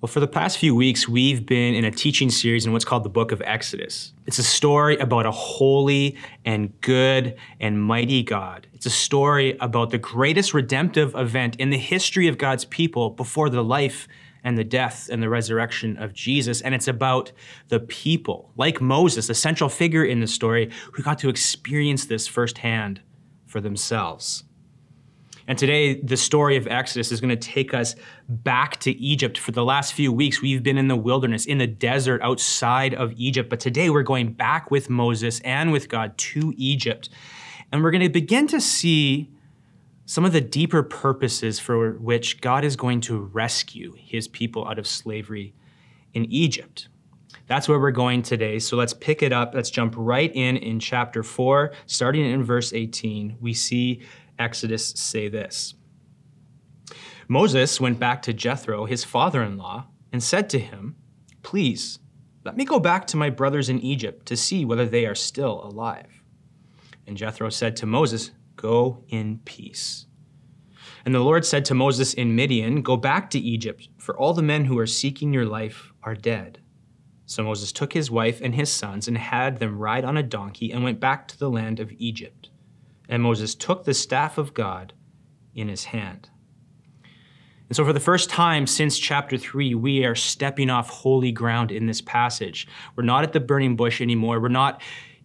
Well, for the past few weeks, we've been in a teaching series in what's called the book of Exodus. It's a story about a holy and good and mighty God. It's a story about the greatest redemptive event in the history of God's people before the life and the death and the resurrection of Jesus. And it's about the people, like Moses, the central figure in the story, who got to experience this firsthand for themselves. And today, the story of Exodus is going to take us back to Egypt. For the last few weeks, we've been in the wilderness, in the desert outside of Egypt. But today, we're going back with Moses and with God to Egypt. And we're going to begin to see some of the deeper purposes for which God is going to rescue his people out of slavery in Egypt. That's where we're going today. So let's pick it up. Let's jump right in in chapter 4, starting in verse 18. We see Exodus say this Moses went back to Jethro, his father in law, and said to him, Please, let me go back to my brothers in Egypt to see whether they are still alive. And Jethro said to Moses, Go in peace. And the Lord said to Moses in Midian, Go back to Egypt, for all the men who are seeking your life are dead. So Moses took his wife and his sons and had them ride on a donkey and went back to the land of Egypt. And Moses took the staff of God in his hand. And so, for the first time since chapter 3, we are stepping off holy ground in this passage. We're not at the burning bush anymore. We're not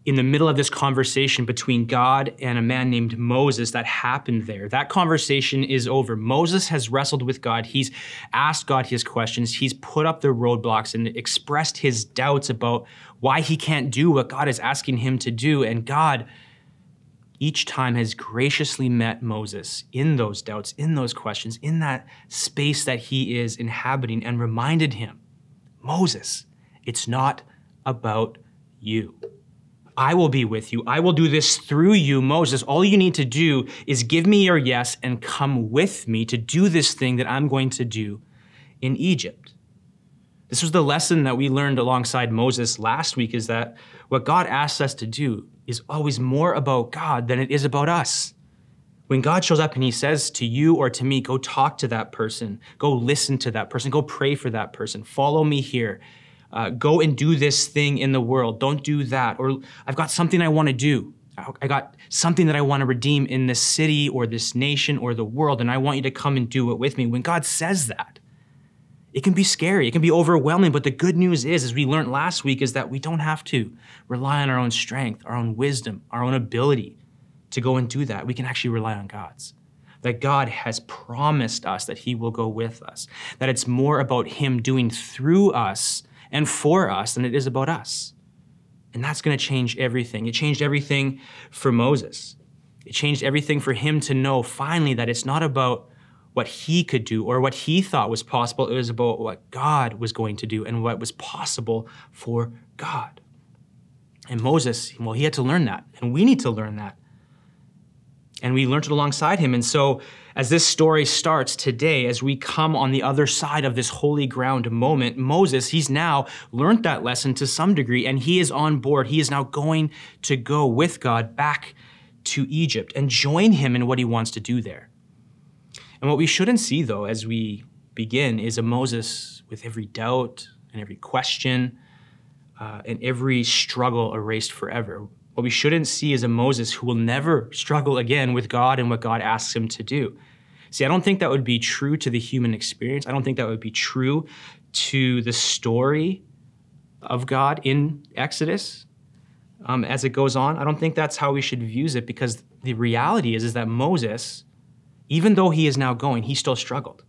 in the middle of this conversation between God and a man named Moses that happened there. That conversation is over. Moses has wrestled with God. He's asked God his questions. He's put up the roadblocks and expressed his doubts about why he can't do what God is asking him to do. And God, each time has graciously met Moses in those doubts, in those questions, in that space that he is inhabiting, and reminded him Moses, it's not about you. I will be with you. I will do this through you, Moses. All you need to do is give me your yes and come with me to do this thing that I'm going to do in Egypt. This was the lesson that we learned alongside Moses last week is that what God asks us to do is always more about God than it is about us. When God shows up and he says to you or to me, go talk to that person, go listen to that person, go pray for that person, follow me here, uh, go and do this thing in the world, don't do that, or I've got something I want to do. I got something that I want to redeem in this city or this nation or the world, and I want you to come and do it with me. When God says that, it can be scary, it can be overwhelming, but the good news is, as we learned last week, is that we don't have to rely on our own strength, our own wisdom, our own ability to go and do that. We can actually rely on God's. That God has promised us that He will go with us, that it's more about Him doing through us and for us than it is about us. And that's going to change everything. It changed everything for Moses. It changed everything for him to know finally that it's not about what he could do or what he thought was possible. It was about what God was going to do and what was possible for God. And Moses, well, he had to learn that, and we need to learn that. And we learned it alongside him. And so, as this story starts today, as we come on the other side of this holy ground moment, Moses, he's now learned that lesson to some degree, and he is on board. He is now going to go with God back to Egypt and join him in what he wants to do there. And what we shouldn't see, though, as we begin, is a Moses with every doubt and every question uh, and every struggle erased forever. What we shouldn't see is a Moses who will never struggle again with God and what God asks him to do. See, I don't think that would be true to the human experience. I don't think that would be true to the story of God in Exodus um, as it goes on. I don't think that's how we should view it because the reality is, is that Moses even though he is now going, he still struggled.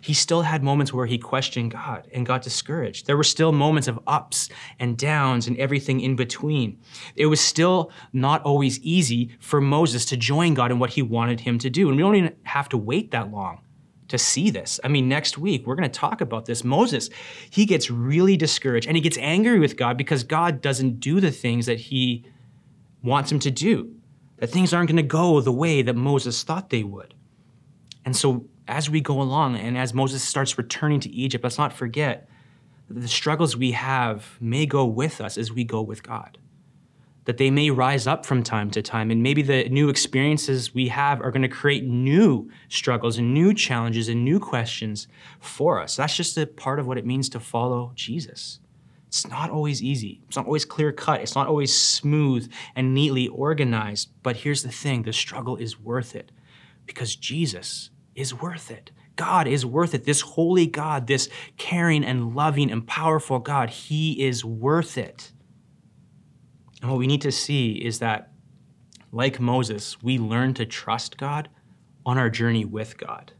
He still had moments where he questioned God and got discouraged. There were still moments of ups and downs and everything in between. It was still not always easy for Moses to join God in what he wanted him to do. And we don't even have to wait that long to see this. I mean, next week, we're going to talk about this. Moses, he gets really discouraged and he gets angry with God because God doesn't do the things that he wants him to do, that things aren't going to go the way that Moses thought they would. And so, as we go along and as Moses starts returning to Egypt, let's not forget that the struggles we have may go with us as we go with God. that they may rise up from time to time. And maybe the new experiences we have are going to create new struggles and new challenges and new questions for us. That's just a part of what it means to follow Jesus. It's not always easy. It's not always clear cut. It's not always smooth and neatly organized. But here's the thing the struggle is worth it because Jesus is worth it. God is worth it. This holy God, this caring and loving and powerful God, He is worth it. And what we need to see is that, like Moses, we learn to trust God on our journey with God.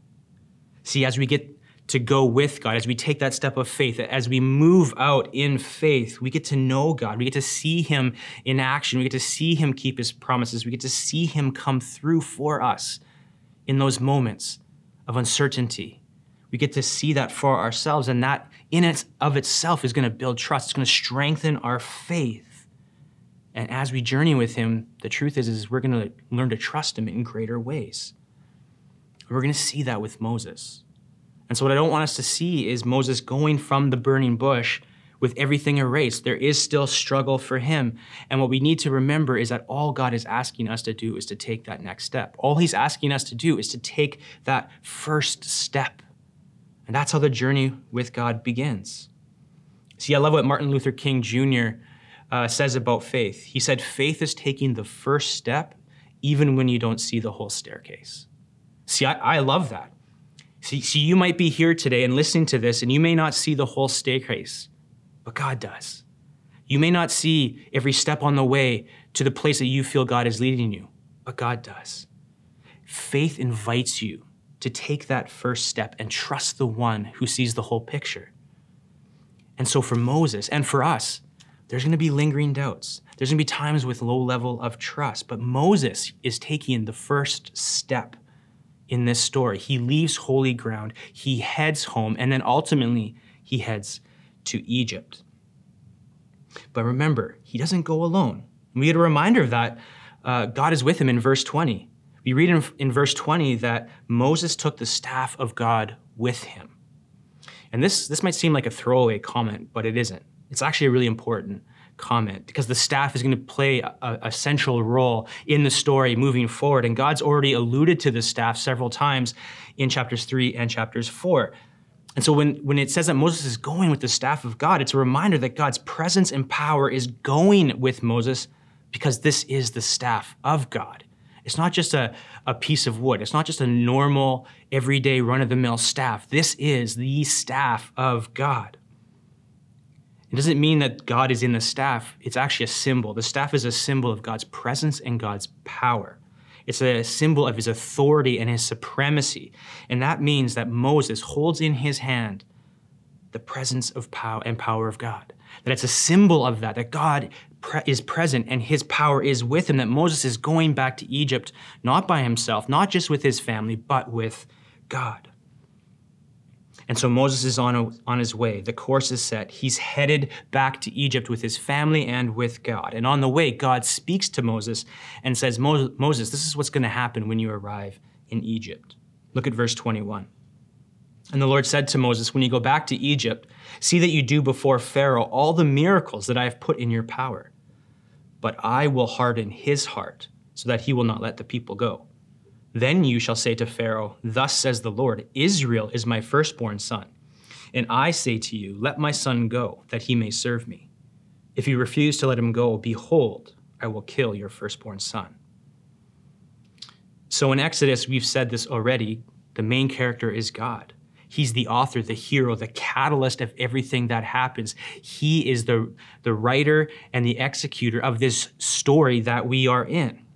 See, as we get to go with God, as we take that step of faith, as we move out in faith, we get to know God. We get to see Him in action. We get to see Him keep His promises. We get to see Him come through for us in those moments of uncertainty. We get to see that for ourselves, and that in it of itself is going to build trust. It's going to strengthen our faith. And as we journey with Him, the truth is, is we're going to learn to trust Him in greater ways. We're going to see that with Moses. And so, what I don't want us to see is Moses going from the burning bush with everything erased. There is still struggle for him. And what we need to remember is that all God is asking us to do is to take that next step. All he's asking us to do is to take that first step. And that's how the journey with God begins. See, I love what Martin Luther King Jr. Uh, says about faith. He said, faith is taking the first step even when you don't see the whole staircase. See, I, I love that. See, see, you might be here today and listening to this, and you may not see the whole staircase but God does. You may not see every step on the way to the place that you feel God is leading you, but God does. Faith invites you to take that first step and trust the one who sees the whole picture. And so for Moses and for us, there's going to be lingering doubts. There's going to be times with low level of trust, but Moses is taking the first step in this story. He leaves holy ground, he heads home, and then ultimately he heads to Egypt. But remember, he doesn't go alone. We get a reminder of that. Uh, God is with him in verse 20. We read in, in verse 20 that Moses took the staff of God with him. And this, this might seem like a throwaway comment, but it isn't. It's actually a really important comment because the staff is going to play a, a, central role in the story moving forward. And God's already alluded to the staff several times in chapters 3 and chapters 4. And so when, when it says that Moses is going with the staff of God, it's a reminder that God's presence and power is going with Moses because this is the staff of God. It's not just a, a piece of wood. It's not just a normal, everyday, run of the mill staff. This is the staff of God. It doesn't mean that God is in the staff, it's actually a symbol. The staff is a symbol of God's presence and God's power. It's a symbol of his authority and his supremacy. And that means that Moses holds in his hand the presence of power and power of God. That it's a symbol of that, that God pre- is present and his power is with him, that Moses is going back to Egypt, not by himself, not just with his family, but with God. And so Moses is on, a, on his way. The course is set. He's headed back to Egypt with his family and with God. And on the way, God speaks to Moses and says, Moses, this is what's going to happen when you arrive in Egypt. Look at verse 21. And the Lord said to Moses, When you go back to Egypt, see that you do before Pharaoh all the miracles that I have put in your power. But I will harden his heart so that he will not let the people go. Then you shall say to Pharaoh, Thus says the Lord, Israel is my firstborn son. And I say to you, Let my son go, that he may serve me. If you refuse to let him go, behold, I will kill your firstborn son. So in Exodus, we've said this already the main character is God. He's the author, the hero, the catalyst of everything that happens. He is the, the writer and the executor of this story that we are in.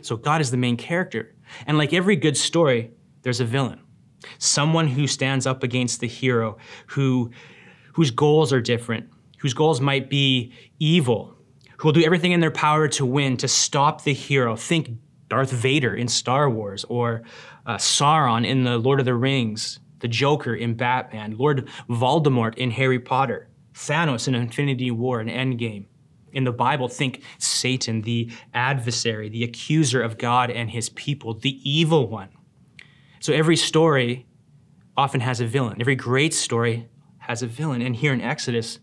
So God is the main character. And like every good story, there's a villain. Someone who stands up against the hero, who, whose goals are different, whose goals might be evil, who will do everything in their power to win, to stop the hero. Think Darth Vader in Star Wars, or uh, Sauron in The Lord of the Rings, the Joker in Batman, Lord Voldemort in Harry Potter, Thanos in Infinity War and Endgame in the Bible, think Satan, the adversary, the accuser of God and his people, the evil one. So every story often has a villain. Every great story has a villain. And here in Exodus,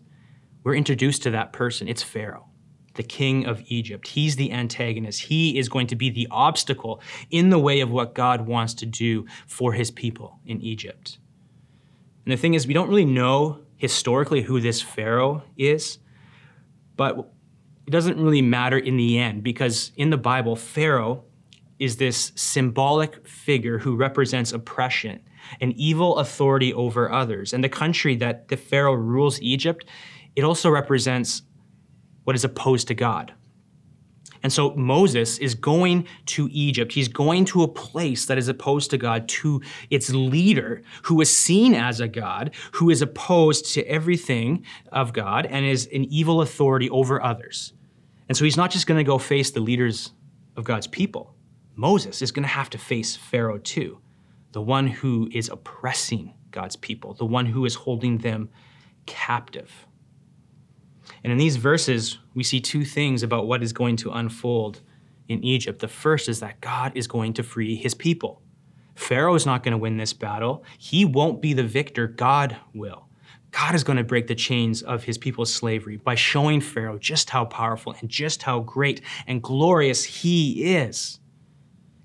we're introduced to that person. It's Pharaoh. the king of Egypt. He's the antagonist. He is going to be the obstacle in the way of what God wants to do for his people in Egypt. And the thing is, we don't really know historically who this Pharaoh is, but it doesn't really matter in the end because in the Bible, Pharaoh is this symbolic figure who represents oppression and evil authority over others. And the country that the Pharaoh rules, Egypt, it also represents what is opposed to God. And so Moses is going to Egypt. He's going to a place that is opposed to God, to its leader, who is seen as a God, who is opposed to everything of God and is an evil authority over others. And so he's not just going to go face the leaders of God's people. Moses is going to have to face Pharaoh too, the one who is oppressing God's people, the one who is holding them captive. And in these verses, we see two things about what is going to unfold in Egypt. The first is that God is going to free his people. Pharaoh is not going to win this battle. He won't be the victor, God will. God is going to break the chains of his people's slavery by showing Pharaoh just how powerful and just how great and glorious he is.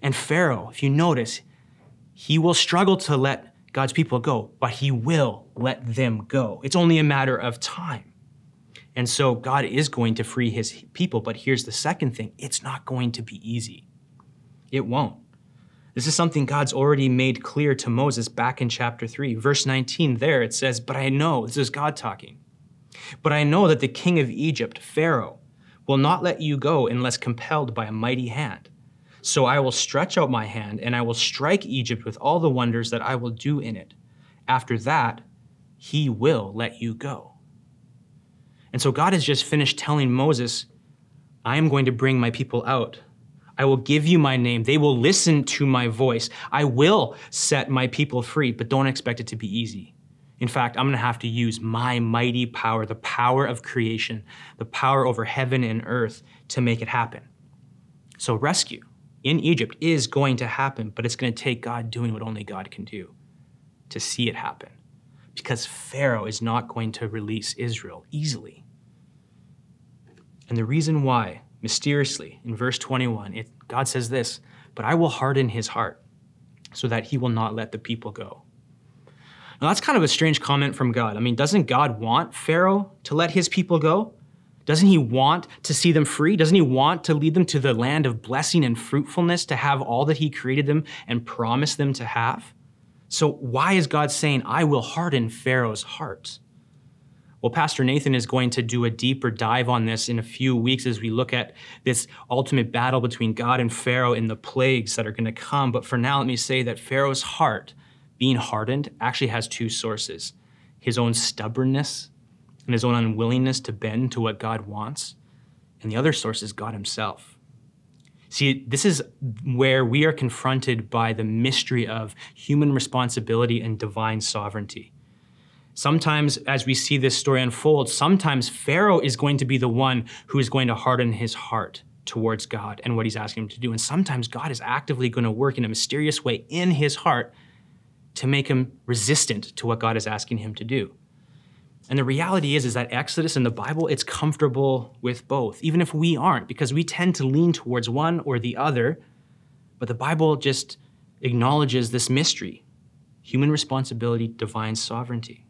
And Pharaoh, if you notice, he will struggle to let God's people go, but he will let them go. It's only a matter of time. And so God is going to free his people. But here's the second thing it's not going to be easy. It won't. This is something God's already made clear to Moses back in chapter 3. Verse 19 there, it says, But I know, this is God talking, but I know that the king of Egypt, Pharaoh, will not let you go unless compelled by a mighty hand. So I will stretch out my hand and I will strike Egypt with all the wonders that I will do in it. After that, he will let you go. And so God has just finished telling Moses, I am going to bring my people out. I will give you my name. They will listen to my voice. I will set my people free, but don't expect it to be easy. In fact, I'm going to have to use my mighty power, the power of creation, the power over heaven and earth to make it happen. So, rescue in Egypt is going to happen, but it's going to take God doing what only God can do to see it happen. Because Pharaoh is not going to release Israel easily. And the reason why, mysteriously, in verse 21, it, God says this, but I will harden his heart so that he will not let the people go. Now, that's kind of a strange comment from God. I mean, doesn't God want Pharaoh to let his people go? Doesn't he want to see them free? Doesn't he want to lead them to the land of blessing and fruitfulness, to have all that he created them and promised them to have? So, why is God saying, I will harden Pharaoh's heart? Well, Pastor Nathan is going to do a deeper dive on this in a few weeks as we look at this ultimate battle between God and Pharaoh and the plagues that are going to come. But for now, let me say that Pharaoh's heart, being hardened, actually has two sources his own stubbornness and his own unwillingness to bend to what God wants. And the other source is God Himself. See, this is where we are confronted by the mystery of human responsibility and divine sovereignty. Sometimes, as we see this story unfold, sometimes Pharaoh is going to be the one who is going to harden his heart towards God and what he's asking him to do. And sometimes God is actively going to work in a mysterious way in his heart to make him resistant to what God is asking him to do. And the reality is, is that Exodus and the Bible, it's comfortable with both, even if we aren't, because we tend to lean towards one or the other. But the Bible just acknowledges this mystery human responsibility, divine sovereignty.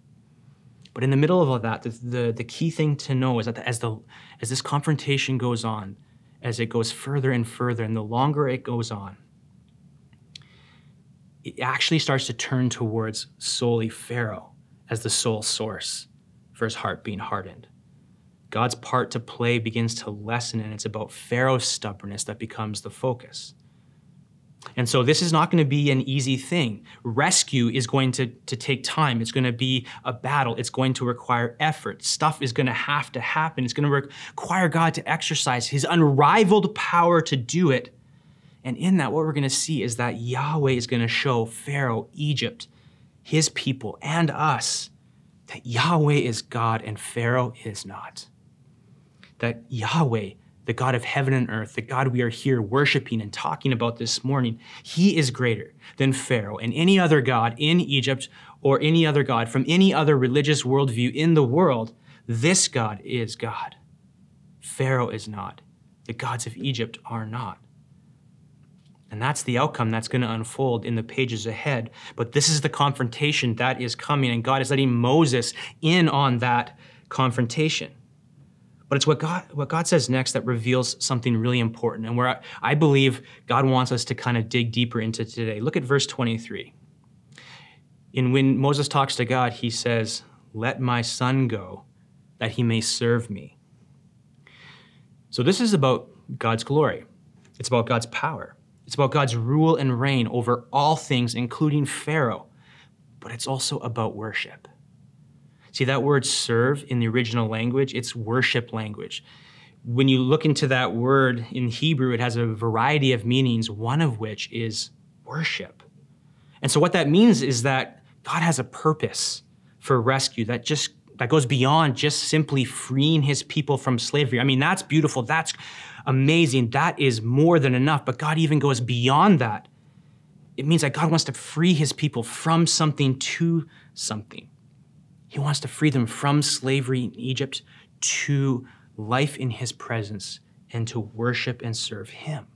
But in the middle of all that, the, the, the key thing to know is that as, the, as this confrontation goes on, as it goes further and further, and the longer it goes on, it actually starts to turn towards solely Pharaoh as the sole source for his heart being hardened. God's part to play begins to lessen, and it's about Pharaoh's stubbornness that becomes the focus. And so this is not going to be an easy thing. Rescue is going to, to take time. It's going to be a battle. It's going to require effort. Stuff is going to have to happen. It's going to require God to exercise his unrivaled power to do it. And in that, what we're going to see is that Yahweh is going to show Pharaoh, Egypt, his people, and us that Yahweh is God and Pharaoh is not. That Yahweh the God of heaven and earth, the God we are here worshiping and talking about this morning, he is greater than Pharaoh and any other God in Egypt or any other God from any other religious worldview in the world. This God is God. Pharaoh is not. The gods of Egypt are not. And that's the outcome that's going to unfold in the pages ahead. But this is the confrontation that is coming, and God is letting Moses in on that confrontation. But it's what God, what God says next that reveals something really important, and where I, I believe God wants us to kind of dig deeper into today. Look at verse 23. And when Moses talks to God, he says, Let my son go, that he may serve me. So this is about God's glory, it's about God's power. It's about God's rule and reign over all things, including Pharaoh, but it's also about worship. See, that word serve in the original language, it's worship language. When you look into that word in Hebrew, it has a variety of meanings, one of which is worship. And so, what that means is that God has a purpose for rescue that just that goes beyond just simply freeing his people from slavery. I mean, that's beautiful. That's amazing. That is more than enough. But God even goes beyond that. It means that God wants to free his people from something to something. He wants to free them from slavery in Egypt to life in his presence and to worship and serve him.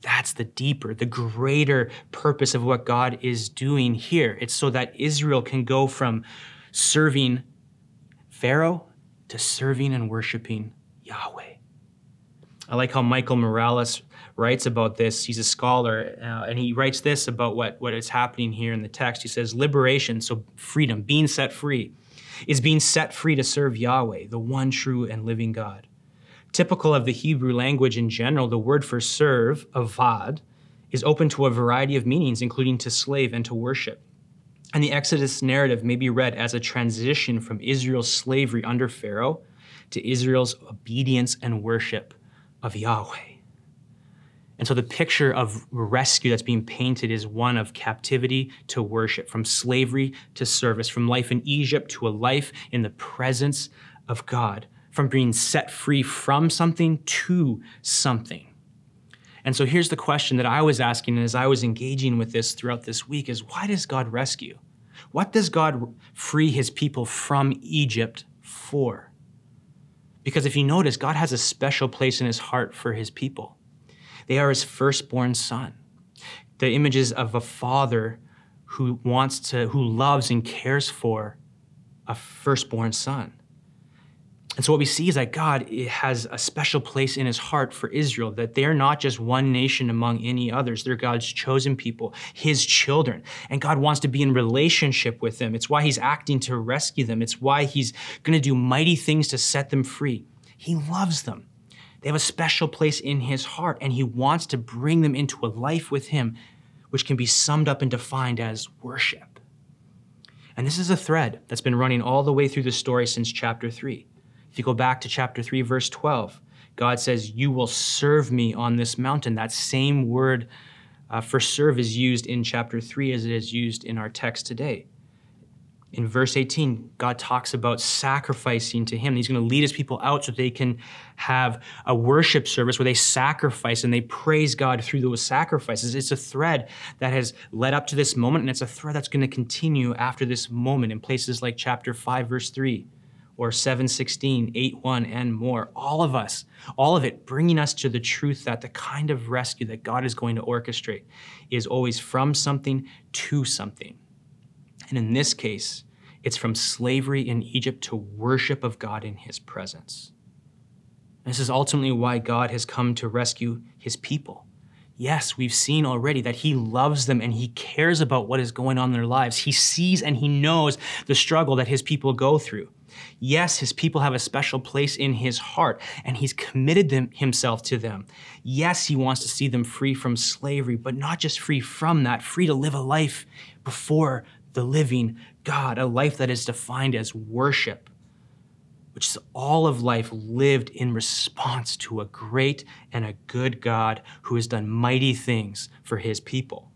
That's the deeper, the greater purpose of what God is doing here. It's so that Israel can go from serving Pharaoh to serving and worshiping Yahweh. I like how Michael Morales writes about this. He's a scholar, uh, and he writes this about what, what is happening here in the text. He says, Liberation, so freedom, being set free, is being set free to serve Yahweh, the one true and living God. Typical of the Hebrew language in general, the word for serve, avad, is open to a variety of meanings, including to slave and to worship. And the Exodus narrative may be read as a transition from Israel's slavery under Pharaoh to Israel's obedience and worship of Yahweh. And so the picture of rescue that's being painted is one of captivity to worship, from slavery to service, from life in Egypt to a life in the presence of God, from being set free from something to something. And so here's the question that I was asking as I was engaging with this throughout this week is why does God rescue? What does God free his people from Egypt for? Because if you notice, God has a special place in his heart for his people. They are his firstborn son. The images of a father who wants to, who loves and cares for a firstborn son. And so what we see is that God eh, has a special place in his heart for Israel, that they're not just one nation among any others. They're God's chosen people, his children. And God wants to be in relationship with them. It's why he's acting to rescue them. It's why he's going to do mighty things to set them free. He loves them. They have a special place in his heart, and he wants to bring them into a life with him, which can be summed up and defined as worship. And this is a thread that's been running all the way through the story since chapter 3. If you go back to chapter 3, verse 12, God says, You will serve me on this mountain. That same word uh, for serve is used in chapter 3 as it is used in our text today. In verse 18, God talks about sacrificing to Him. He's going to lead His people out so they can have a worship service where they sacrifice and they praise God through those sacrifices. It's a thread that has led up to this moment, and it's a thread that's going to continue after this moment in places like chapter 5, verse 3 or 716, 81, and more. All of us, all of it bringing us to the truth that the kind of rescue that God is going to orchestrate is always from something to something. And in this case, it's from slavery in Egypt to worship of God in his presence. This is ultimately why God has come to rescue his people. Yes, we've seen already that he loves them and he cares about what is going on in their lives. He sees and he knows the struggle that his people go through. Yes, his people have a special place in his heart, and he's committed them, himself to them. Yes, he wants to see them free from slavery, but not just free from that, free to live a life before the living God, a life that is defined as worship, which is all of life lived in response to a great and a good God who has done mighty things for his people.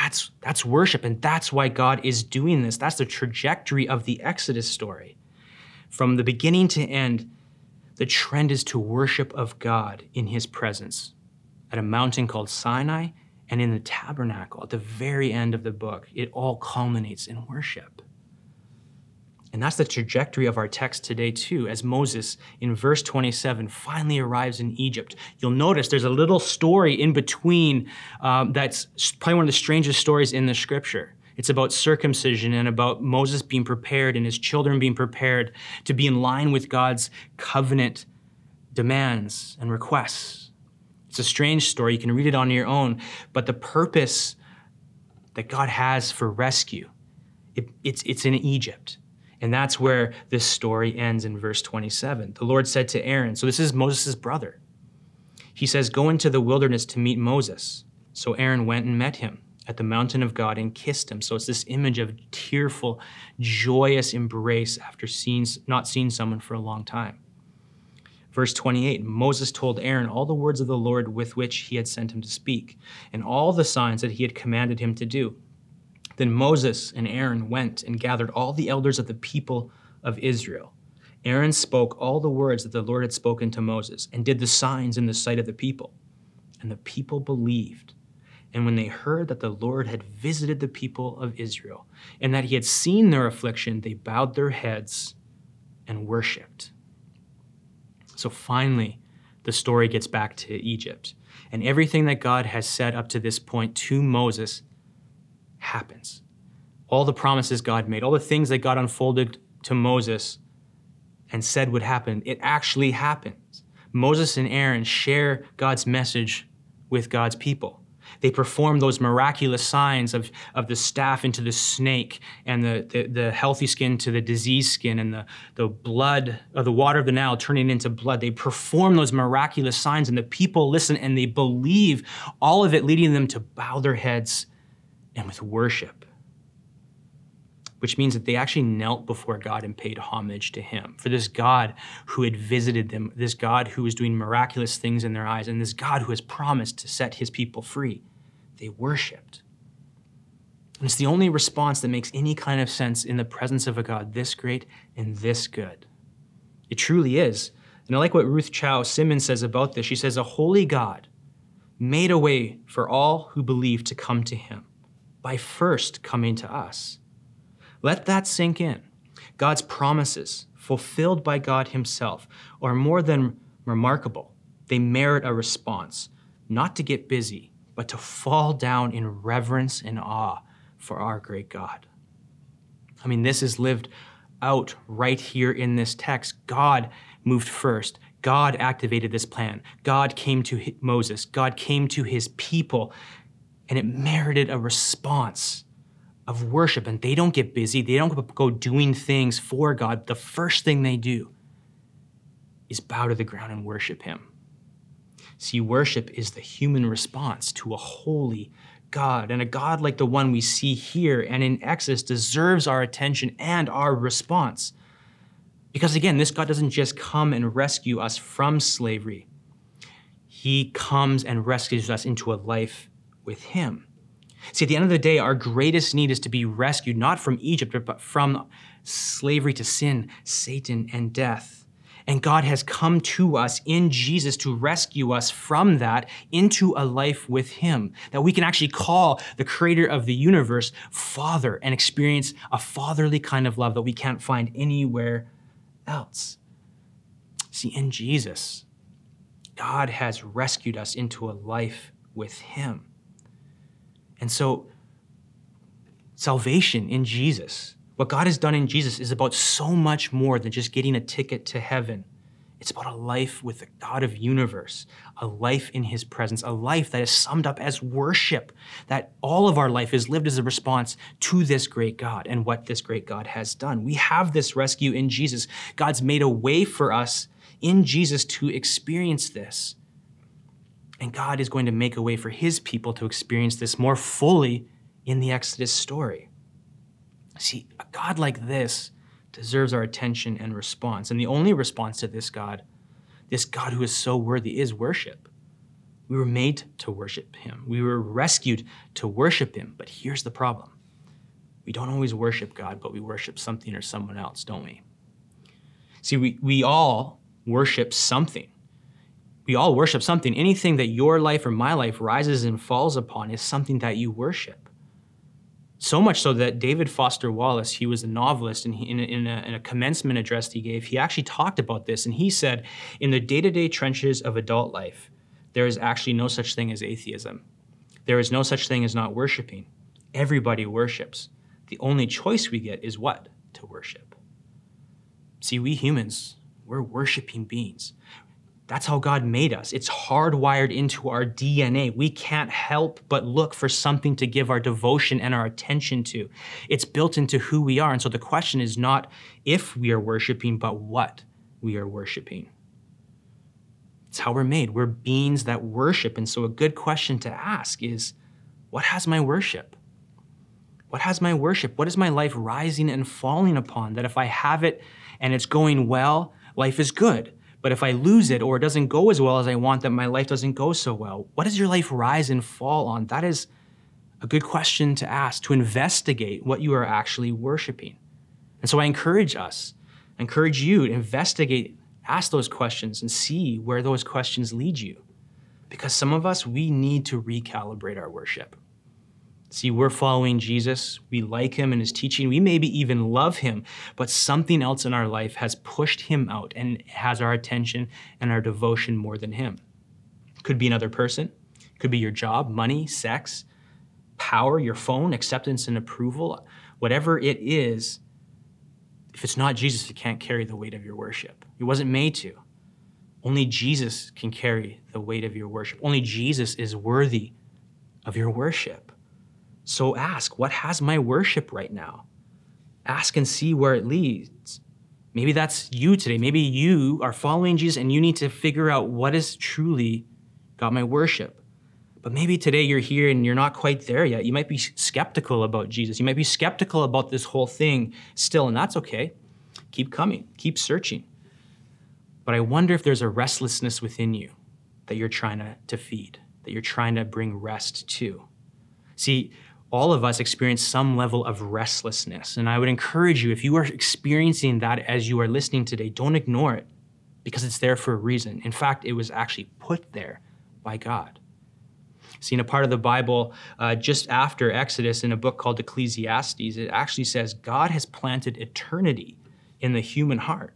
That's, that's worship, and that's why God is doing this. That's the trajectory of the Exodus story. From the beginning to end, the trend is to worship of God in his presence at a mountain called Sinai and in the tabernacle at the very end of the book. It all culminates in worship. And that's the trajectory of our text today, too, as Moses in verse 27 finally arrives in Egypt. You'll notice there's a little story in between um, that's probably one of the strangest stories in the scripture. It's about circumcision and about Moses being prepared and his children being prepared to be in line with God's covenant demands and requests. It's a strange story. You can read it on your own. But the purpose that God has for rescue, it, it's, it's in Egypt. And that's where this story ends in verse 27. The Lord said to Aaron, so this is Moses' brother. He says, Go into the wilderness to meet Moses. So Aaron went and met him at the mountain of God and kissed him. So it's this image of tearful, joyous embrace after seeing, not seeing someone for a long time. Verse 28 Moses told Aaron all the words of the Lord with which he had sent him to speak, and all the signs that he had commanded him to do. Then Moses and Aaron went and gathered all the elders of the people of Israel. Aaron spoke all the words that the Lord had spoken to Moses and did the signs in the sight of the people. And the people believed and when they heard that the Lord had visited the people of Israel and that he had seen their affliction, they bowed their heads and worshiped. So finally, the story gets back to Egypt. And everything that God has said up to this point to Moses happens. All the promises God made, all the things that God unfolded to Moses and said would happen, it actually happens. Moses and Aaron share God's message with God's people. They perform those miraculous signs of, of the staff into the snake and the, the, the healthy skin to the diseased skin and the, the blood of the water of the Nile turning into blood. They perform those miraculous signs and the people listen and they believe, all of it leading them to bow their heads and with worship which means that they actually knelt before God and paid homage to Him. For this God who had visited them, this God who was doing miraculous things in their eyes, and this God who has promised to set His people free, they worshiped. And it's the only response that makes any kind of sense in the presence of a God this great and this good. It truly is. And I like what Ruth Chou Simons says about this. She says, A holy God made a way for all who believe to come to him by first coming to us. Let that sink in. God's promises, fulfilled by God Himself, are more than remarkable. They merit a response, not to get busy, but to fall down in reverence and awe for our great God. I mean, this is lived out right here in this text. God moved first. God activated this plan. God came to Moses. God came to his people, and it merited a response of worship. And they don't get busy, they don't go doing things for God, the first thing they do is bow to the ground and worship Him. See, worship is the human response to a holy God, and a God like the one we see here and in Exodus deserves our attention and our response. Because again, this God doesn't just come and rescue us from slavery, He comes and rescues us into a life with Him. See, at the end of the day, our greatest need is to be rescued not from Egypt, but from slavery to sin, Satan, and death. And God has come to us in Jesus to rescue us from that into a life with Him. That we can actually call the creator of the universe Father and experience a fatherly kind of love that we can't find anywhere else. See, in Jesus, God has rescued us into a life with Him. And so, salvation in Jesus, what God has done in Jesus is about so much more than just getting a ticket to heaven. It's about a life with the God of universe, a life in his presence, a life that is summed up as worship, that all of our life is lived as a response to this great God and what this great God has done. We have this rescue in Jesus. God's made a way for us in Jesus to experience this. And God is going to make a way for his people to experience this more fully in the Exodus story. See, a God like this deserves our attention and response. And the only response to this God, this God who is so worthy, is worship. We were made to worship him, we were rescued to worship him. But here's the problem we don't always worship God, but we worship something or someone else, don't we? See, we, we all worship something we all worship something. Anything that your life or my life rises and falls upon is something that you worship. So much so that David Foster Wallace, he was a novelist, and he, in, a, in, a, in a commencement address he gave, he actually talked about this. And he said, In the day to day trenches of adult life, there is actually no such thing as atheism. There is no such thing as not worshiping. Everybody worships. The only choice we get is what? To worship. See, we humans, we're worshiping beings. That's how God made us. It's hardwired into our DNA. We can't help but look for something to give our devotion and our attention to. It's built into who we are. And so the question is not if we are worshiping, but what we are worshiping. It's how we're made. We're beings that worship. And so a good question to ask is what has my worship? What has my worship? What is my life rising and falling upon? That if I have it and it's going well, life is good. But if I lose it or it doesn't go as well as I want, that my life doesn't go so well. What does your life rise and fall on? That is a good question to ask, to investigate what you are actually worshiping. And so I encourage us, encourage you to investigate, ask those questions, and see where those questions lead you. Because some of us, we need to recalibrate our worship. See, we're following Jesus. We like him and his teaching. We maybe even love him, but something else in our life has pushed him out and has our attention and our devotion more than him. Could be another person, could be your job, money, sex, power, your phone, acceptance and approval. Whatever it is, if it's not Jesus, it can't carry the weight of your worship. It wasn't made to. Only Jesus can carry the weight of your worship. Only Jesus is worthy of your worship. So ask, what has my worship right now? Ask and see where it leads. Maybe that's you today. Maybe you are following Jesus and you need to figure out what has truly got my worship. But maybe today you're here and you're not quite there yet. You might be skeptical about Jesus. You might be skeptical about this whole thing still, and that's okay. Keep coming, keep searching. But I wonder if there's a restlessness within you that you're trying to, to feed, that you're trying to bring rest to. See, all of us experience some level of restlessness. And I would encourage you, if you are experiencing that as you are listening today, don't ignore it because it's there for a reason. In fact, it was actually put there by God. See, in a part of the Bible uh, just after Exodus, in a book called Ecclesiastes, it actually says God has planted eternity in the human heart.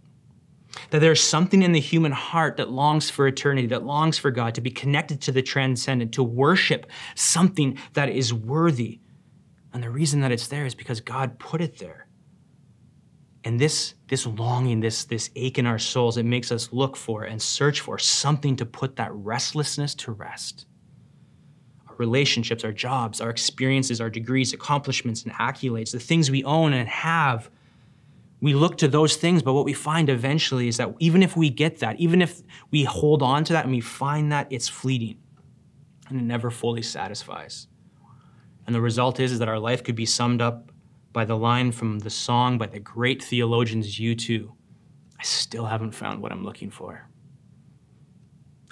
That there's something in the human heart that longs for eternity, that longs for God, to be connected to the transcendent, to worship something that is worthy. And the reason that it's there is because God put it there. And this, this longing, this, this ache in our souls, it makes us look for and search for something to put that restlessness to rest. Our relationships, our jobs, our experiences, our degrees, accomplishments, and accolades, the things we own and have we look to those things, but what we find eventually is that even if we get that, even if we hold on to that and we find that it's fleeting and it never fully satisfies. And the result is, is that our life could be summed up by the line from the song by the great theologians U2 I still haven't found what I'm looking for.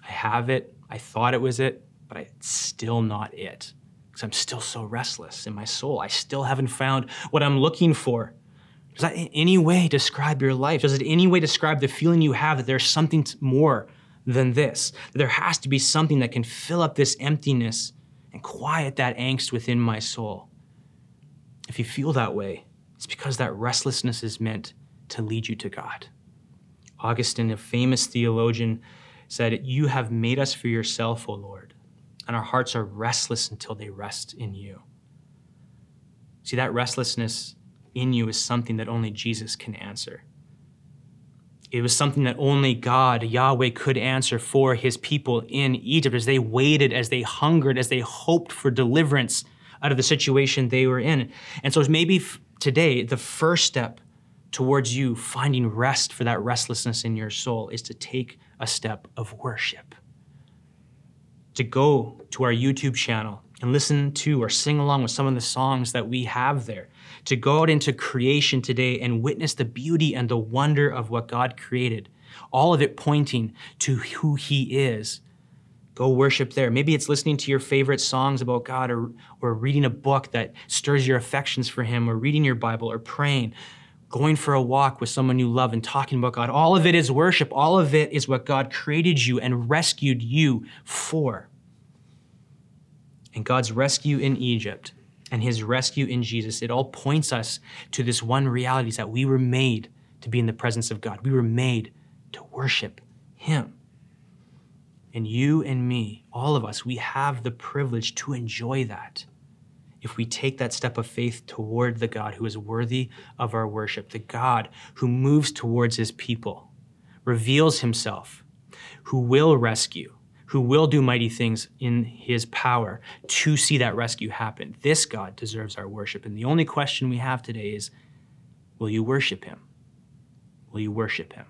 I have it, I thought it was it, but it's still not it. Because I'm still so restless in my soul. I still haven't found what I'm looking for. Does that in any way describe your life? Does it in any way describe the feeling you have that there's something more than this? That there has to be something that can fill up this emptiness and quiet that angst within my soul? If you feel that way, it's because that restlessness is meant to lead you to God. Augustine, a famous theologian, said, You have made us for yourself, O Lord, and our hearts are restless until they rest in you. See, that restlessness in you is something that only Jesus can answer. It was something that only God, Yahweh, could answer for his people in Egypt as they waited, as they hungered, as they hoped for deliverance out of the situation they were in. And so maybe today, the first step towards you finding rest for that restlessness in your soul is to take a step of worship. To go to our YouTube channel and listen to or sing along with some of the songs that we have there to go out into creation today and witness the beauty and the wonder of what God created, all of it pointing to who He is. Go worship there. Maybe it's listening to your favorite songs about God or, or reading a book that stirs your affections for Him or reading your Bible or praying, going for a walk with someone you love and talking about God. All of it is worship. All of it is what God created you and rescued you for. And God's rescue in Egypt and his rescue in Jesus, it all points us to this one reality that we were made to be in the presence of God. We were made to worship him. And you and me, all of us, we have the privilege to enjoy that if we take that step of faith toward the God who is worthy of our worship, the God who moves towards his people, reveals himself, who will rescue, who will do mighty things in his power to see that rescue happen. This God deserves our worship. And the only question we have today is will you worship him? Will you worship him?